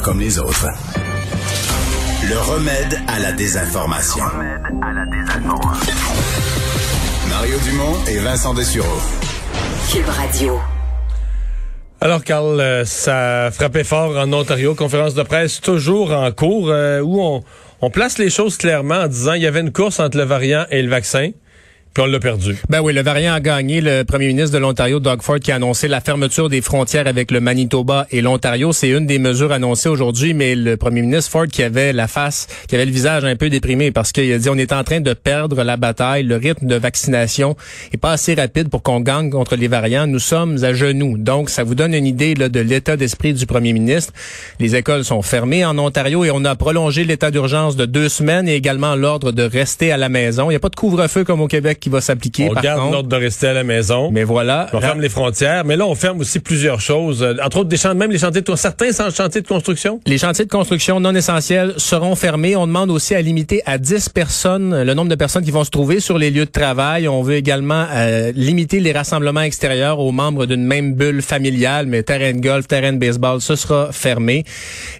comme les autres. Le remède à la désinformation. Mario Dumont et Vincent Dessureau. Cube Radio. Alors, Carl, euh, ça frappait fort en Ontario, conférence de presse toujours en cours, euh, où on, on place les choses clairement en disant il y avait une course entre le variant et le vaccin. Puis on l'a perdu. Ben oui, le variant a gagné. Le premier ministre de l'Ontario, Doug Ford, qui a annoncé la fermeture des frontières avec le Manitoba et l'Ontario. C'est une des mesures annoncées aujourd'hui, mais le premier ministre Ford qui avait la face, qui avait le visage un peu déprimé parce qu'il a dit on est en train de perdre la bataille. Le rythme de vaccination est pas assez rapide pour qu'on gagne contre les variants. Nous sommes à genoux. Donc, ça vous donne une idée là, de l'état d'esprit du premier ministre. Les écoles sont fermées en Ontario et on a prolongé l'état d'urgence de deux semaines et également l'ordre de rester à la maison. Il n'y a pas de couvre-feu comme au Québec qui va s'appliquer. On garde l'ordre de rester à la maison. Mais voilà. On ferme les frontières. Mais là, on ferme aussi plusieurs choses. Euh, entre autres, des champs, même les chantiers de, certains chantiers de construction. Les chantiers de construction non essentiels seront fermés. On demande aussi à limiter à 10 personnes le nombre de personnes qui vont se trouver sur les lieux de travail. On veut également euh, limiter les rassemblements extérieurs aux membres d'une même bulle familiale, mais terrain de golf, terrain de baseball, ce sera fermé.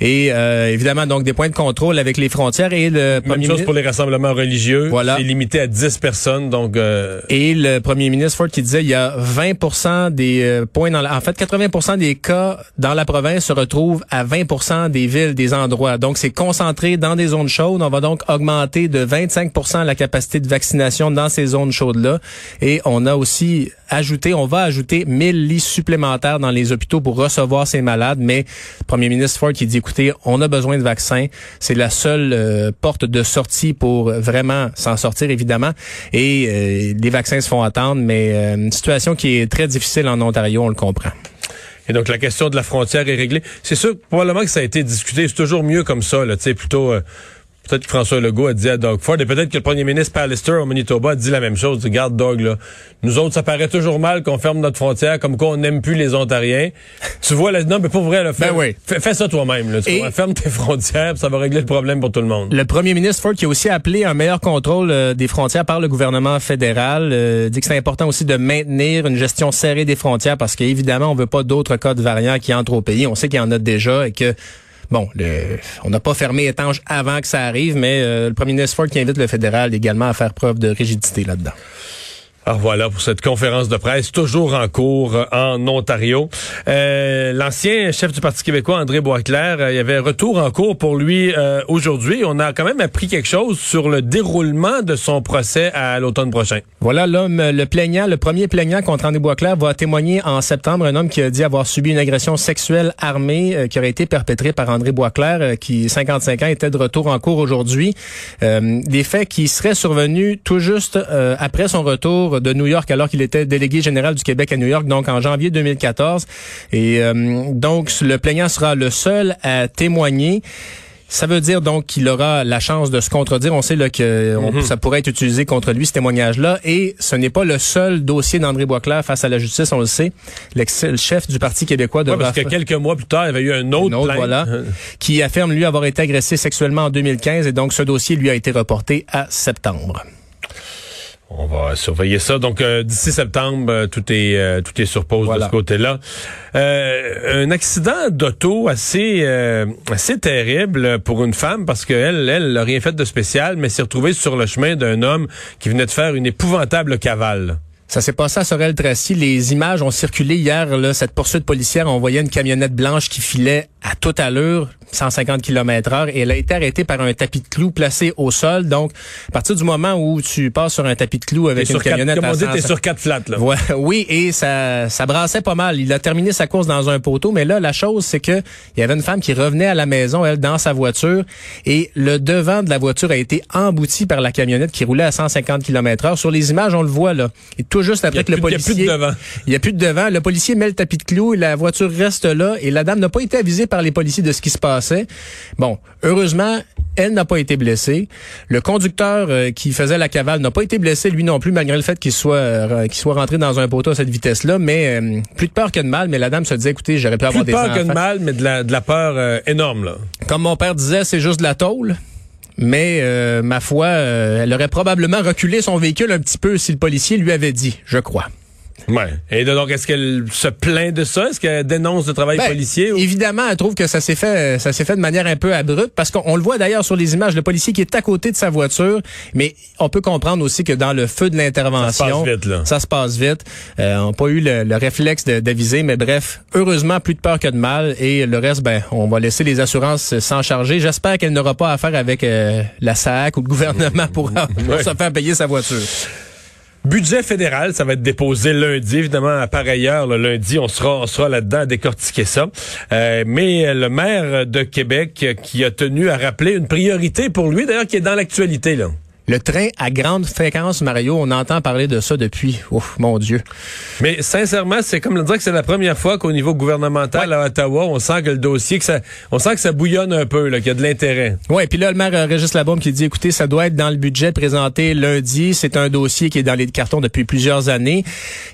Et euh, évidemment, donc des points de contrôle avec les frontières. Et le Même chose pour les rassemblements religieux. Voilà. C'est limité à 10 personnes. Donc, et le premier ministre Ford qui disait il y a 20 des euh, points dans la, en fait 80% des cas dans la province se retrouvent à 20% des villes, des endroits. Donc c'est concentré dans des zones chaudes. On va donc augmenter de 25% la capacité de vaccination dans ces zones chaudes là et on a aussi ajouté, on va ajouter 1000 lits supplémentaires dans les hôpitaux pour recevoir ces malades, mais le premier ministre Ford qui dit écoutez, on a besoin de vaccins, c'est la seule euh, porte de sortie pour vraiment s'en sortir évidemment et euh, les vaccins se font attendre, mais euh, une situation qui est très difficile en Ontario, on le comprend. Et donc la question de la frontière est réglée. C'est sûr, probablement que ça a été discuté. C'est toujours mieux comme ça, tu sais, plutôt. Euh, Peut-être que François Legault a dit à Doug Ford, et peut-être que le premier ministre Pallister au Manitoba a dit la même chose. Regarde, Doug, là, nous autres, ça paraît toujours mal qu'on ferme notre frontière, comme quoi on n'aime plus les Ontariens. tu vois, là, non, mais pour vrai, là, fais, ben fais, ça toi-même. Là, tu ferme tes frontières, ça va régler le problème pour tout le monde. Le premier ministre Ford qui a aussi appelé un meilleur contrôle euh, des frontières par le gouvernement fédéral, euh, dit que c'est important aussi de maintenir une gestion serrée des frontières parce qu'évidemment, on veut pas d'autres cas de variants qui entrent au pays. On sait qu'il y en a déjà et que Bon, le, on n'a pas fermé étanche avant que ça arrive, mais euh, le premier ministre Ford qui invite le fédéral également à faire preuve de rigidité là-dedans. Alors voilà pour cette conférence de presse toujours en cours euh, en Ontario. Euh, L'ancien chef du Parti québécois, André Boisclair, euh, il y avait retour en cours pour lui aujourd'hui. On a quand même appris quelque chose sur le déroulement de son procès à l'automne prochain. Voilà, l'homme, le plaignant, le premier plaignant contre André Boisclair va témoigner en septembre. Un homme qui a dit avoir subi une agression sexuelle armée qui aurait été perpétrée par André Boisclair, qui, 55 ans, était de retour en cours aujourd'hui. des faits qui seraient survenus tout juste après son retour de New York alors qu'il était délégué général du Québec à New York, donc en janvier 2014. Et euh, donc, le plaignant sera le seul à témoigner. Ça veut dire donc qu'il aura la chance de se contredire. On sait là que mhm. ça pourrait être utilisé contre lui ce témoignage-là. Et ce n'est pas le seul dossier d'André Boisclair face à la justice. On le sait. Le chef du Parti québécois de. Ouais, parce que quelques mois plus tard, il y avait eu un autre, autre voilà, qui affirme lui avoir été agressé sexuellement en 2015 et donc ce dossier lui a été reporté à septembre. On va surveiller ça. Donc euh, d'ici septembre, euh, tout est euh, tout est sur pause de ce côté-là. un accident d'auto assez assez terrible pour une femme parce qu'elle elle n'a rien fait de spécial, mais s'est retrouvée sur le chemin d'un homme qui venait de faire une épouvantable cavale. Ça s'est passé à Sorel-Tracy. Les images ont circulé hier. Là, cette poursuite policière, on voyait une camionnette blanche qui filait à toute allure, 150 km heure, et elle a été arrêtée par un tapis de clous placé au sol. Donc, à partir du moment où tu passes sur un tapis de clous avec une camionnette... Quatre, comme on dit, t'es sur quatre flats, là. oui, et ça, ça brassait pas mal. Il a terminé sa course dans un poteau, mais là, la chose, c'est que il y avait une femme qui revenait à la maison, elle, dans sa voiture, et le devant de la voiture a été embouti par la camionnette qui roulait à 150 km heure. Sur les images, on le voit, là. Et tout juste après que le policier... Il n'y a plus de devant. Il n'y a plus de devant. Le policier met le tapis de clous et la voiture reste là, et la dame n'a pas été avisée par les policiers de ce qui se passait. Bon, heureusement, elle n'a pas été blessée. Le conducteur euh, qui faisait la cavale n'a pas été blessé lui non plus, malgré le fait qu'il soit euh, qu'il soit rentré dans un poteau à cette vitesse-là. Mais euh, plus de peur que de mal. Mais la dame se disait, écoutez, j'aurais pu avoir des Plus de peur que de mal, mais de la, de la peur énorme. Là. Comme mon père disait, c'est juste de la tôle. Mais ma foi, elle aurait probablement reculé son véhicule un petit peu si le policier lui avait dit, je crois. Ouais. Et donc, est-ce qu'elle se plaint de ça? Est-ce qu'elle dénonce le travail Ben, policier? ou- Évidemment, elle trouve que ça s'est fait, ça s'est fait de manière un peu abrupte parce qu'on on le voit d'ailleurs sur les images, le policier qui est à côté de sa voiture, mais on peut comprendre aussi que dans le feu de l'intervention, Ça se passe vite, là. ça se passe vite. Euh, on n'a pas eu le, le réflexe de- d'aviser, mais bref, heureusement, plus de peur que de mal et le reste, ben, on va laisser les assurances s'en charger. J'espère qu'elle n'aura pas affaire avec euh, la SAC ou le gouvernement pour, pour Ouais. se faire payer sa voiture. Budget fédéral, ça va être déposé lundi, évidemment, à pareille heure, le lundi, on sera, on sera là-dedans à décortiquer ça. Euh, mais le maire de Québec euh, qui a tenu à rappeler une priorité pour lui, d'ailleurs, qui est dans l'actualité, là. Le train à grande fréquence, Mario, on entend parler de ça depuis, ouf, mon Dieu. Mais sincèrement, c'est comme le dire que c'est la première fois qu'au niveau gouvernemental à Ottawa, on sent que le dossier, que ça, on sent que ça bouillonne un peu, qu'il y a de l'intérêt. Ouais, puis là, le maire euh, Régis Labaume qui dit, écoutez, ça doit être dans le budget présenté lundi. C'est un dossier qui est dans les cartons depuis plusieurs années.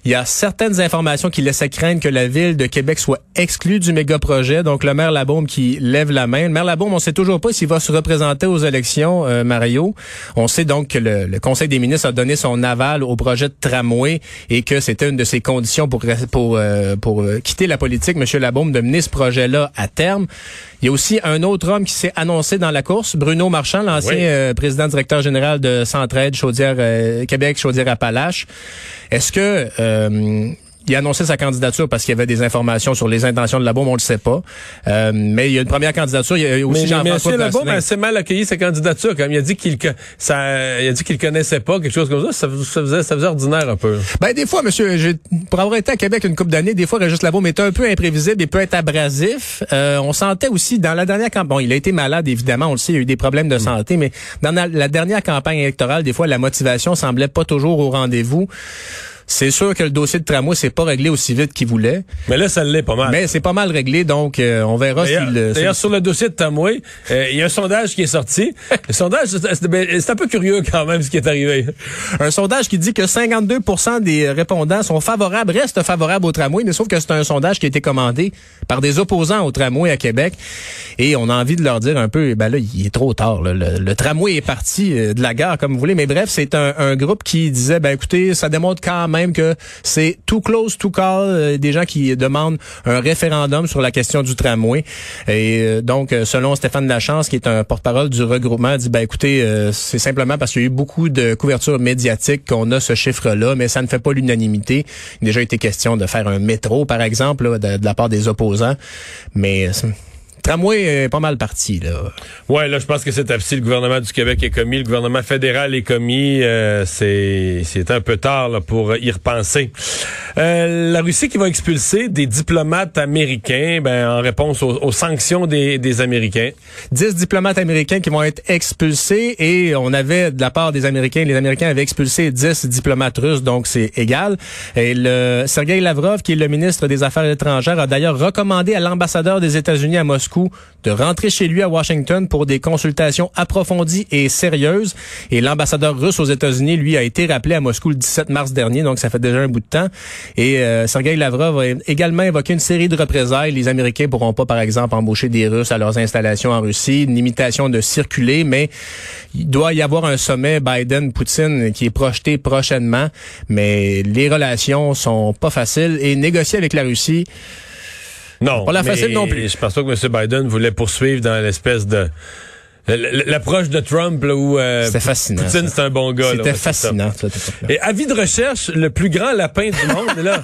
Il y a certaines informations qui laissent craindre que la ville de Québec soit exclue du méga projet. Donc, le maire Labaume qui lève la main. Le maire Labaume, on sait toujours pas s'il va se représenter aux élections, euh, Mario. On sait donc que le, le Conseil des ministres a donné son aval au projet de tramway et que c'était une de ses conditions pour pour euh, pour euh, quitter la politique, Monsieur Labaume, de mener ce projet-là à terme. Il y a aussi un autre homme qui s'est annoncé dans la course, Bruno Marchand, l'ancien Oui. euh, président directeur général de Centraide, Chaudière euh, Québec, Chaudière-Appalaches. Est-ce que euh, il a annoncé sa candidature parce qu'il y avait des informations sur les intentions de la bombe, on le sait pas. Euh, mais il y a une première candidature. Il y a aussi Jean-François. Labaume a assez mal accueilli sa candidature. Comme il a dit qu'il ça, il a dit qu'il connaissait pas quelque chose comme ça. Ça, ça faisait, ça faisait ordinaire un peu. Ben des fois, monsieur, pour avoir été à Québec une couple d'années, des fois, Régis Labaume est un peu imprévisible et peut être abrasif. Euh, on sentait aussi dans la dernière campagne, bon, il a été malade évidemment, on le sait, il a eu des problèmes de santé, mais dans la, la dernière campagne électorale, des fois, la motivation semblait pas toujours au rendez-vous. C'est sûr que le dossier de tramway s'est pas réglé aussi vite qu'il voulait, Mais là, ça l'est pas mal. mais c'est pas mal réglé, donc euh, on verra s'il euh, d'ailleurs, sur le dossier de Tamoué, euh, il y a un sondage qui est sorti. le sondage, c'est- c'est ben, c'est un peu curieux quand même ce qui est arrivé. Un sondage qui dit que 52% des répondants sont favorables, restent favorables au tramway, mais sauf que c'est un sondage qui a été commandé par des opposants au tramway à Québec. Et on a envie de leur dire un peu, ben là, il est trop tard. là. Le, le tramway est parti euh, de la gare, comme vous voulez. Mais bref, c'est un, un groupe qui disait, ben écoutez, ça démontre quand même que c'est too close to call. euh, des gens qui demandent un référendum sur la question du tramway. Et euh, donc, euh, selon Stéphane Lachance, qui est un porte-parole du regroupement, dit, ben écoutez, euh, c'est simplement parce qu'il y a eu beaucoup de couverture médiatique qu'on a ce chiffre-là, mais ça ne fait pas l'unanimité. Il a déjà été question de faire un métro, par exemple, là, de, de la part des opposants. Mais... Tramway est pas mal parti, là. Ouais, là, je pense que c'est si le gouvernement du Québec est commis, le gouvernement fédéral est commis. euh, c'est c'est un peu tard là, pour y repenser. Euh, la Russie qui va expulser des diplomates américains, ben, en réponse aux, aux sanctions des, des Américains. 10 diplomates américains qui vont être expulsés et on avait de la part des Américains, les Américains avaient expulsé 10 diplomates russes, donc c'est égal. Et le Sergei Lavrov, qui est le ministre des Affaires étrangères, a d'ailleurs recommandé à l'ambassadeur des États-Unis à Moscou de rentrer chez lui à Washington pour des consultations approfondies et sérieuses. Et l'ambassadeur russe aux États-Unis, lui, a été rappelé à Moscou le 17 mars dernier, donc ça fait déjà un bout de temps. Et euh, Sergei Lavrov a également évoqué une série de représailles. Les Américains pourront pas, par exemple, embaucher des Russes à leurs installations en Russie, une limitation de circuler, mais il doit y avoir un sommet Biden-Poutine qui est projeté prochainement. Mais les relations sont pas faciles et négocier avec la Russie, Non. Pas la facile non plus. Je pense pas que M. Biden voulait poursuivre dans l'espèce de l'approche de Trump là, où euh, C'était fascinant, Poutine c'est un bon gars. c'était fascinant. ça. Et avis de recherche, le plus grand lapin du monde. Et là,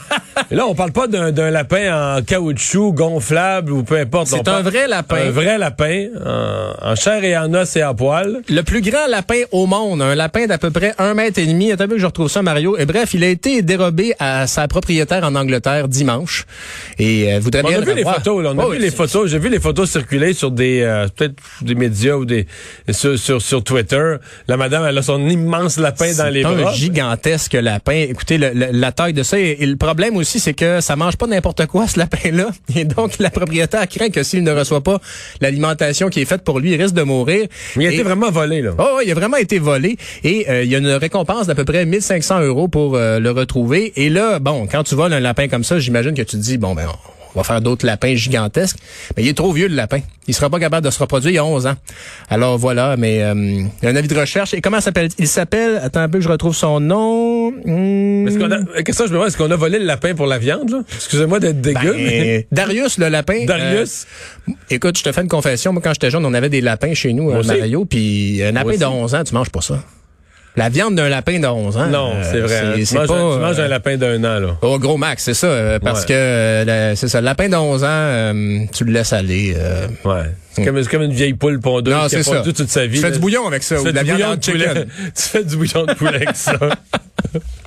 et là, on parle pas d'un lapin en caoutchouc, gonflable ou peu importe. C'est un vrai lapin. Un vrai lapin, en, en chair et en os et en poil. Le plus grand lapin au monde, un lapin d'à peu près un mètre et demi. Attends un peu que je retrouve ça, Mario. Et bref, il a été dérobé à sa propriétaire en Angleterre dimanche. Et euh, voudrait On a vu les photos, là. On a Oh, vu les photos. J'ai vu les photos circuler sur des, euh, peut-être des médias ou des, sur, sur, sur Twitter. La madame, elle a son immense lapin dans les C'est un bras. gigantesque lapin. Écoutez, le- le- la taille de ça. Et, et le problème aussi, c'est que ça mange pas n'importe quoi, ce lapin-là. Et donc, la propriétaire craint que s'il ne reçoit pas l'alimentation qui est faite pour lui, il risque de mourir. Mais il a Et- été vraiment volé, là. Oh, il a vraiment été volé et euh, il y a une récompense d'à peu près 1500 euros pour euh, le retrouver. Et là, bon, quand tu voles un lapin comme ça, j'imagine que tu te dis, bon, ben, on- va faire d'autres lapins gigantesques. Mais il est trop vieux, le lapin. Il sera pas capable de se reproduire il y a 11 ans. Alors voilà, mais euh, il y a un avis de recherche. Et comment s'appelle Il s'appelle, attends un peu que je retrouve son nom. Hmm. Est-ce qu'on a, qu'est-ce que je me demande, est-ce qu'on a volé le lapin pour la viande, là? Excusez-moi d'être dégueu, Ben, mais... Darius, le lapin. Darius? euh, écoute, je te fais une confession. Moi, quand j'étais jeune, on avait des lapins chez nous, à. Mario. Puis un lapin de 11 ans, tu manges pas ça. La viande d'un lapin de 11 ans. Non, euh, c'est vrai. Tu manges, pas, un, tu manges euh, un lapin d'un an, là. Au gros max, c'est ça. euh, parce Ouais. que c'est ça. Le lapin de 11 ans, tu le laisses aller. Ouais. C'est comme, comme une vieille poule pondeuse non, qui a pondu toute sa vie. Tu fais du bouillon avec ça. Tu ou fais de la viande de chicken. tu fais du bouillon de poulet avec ça.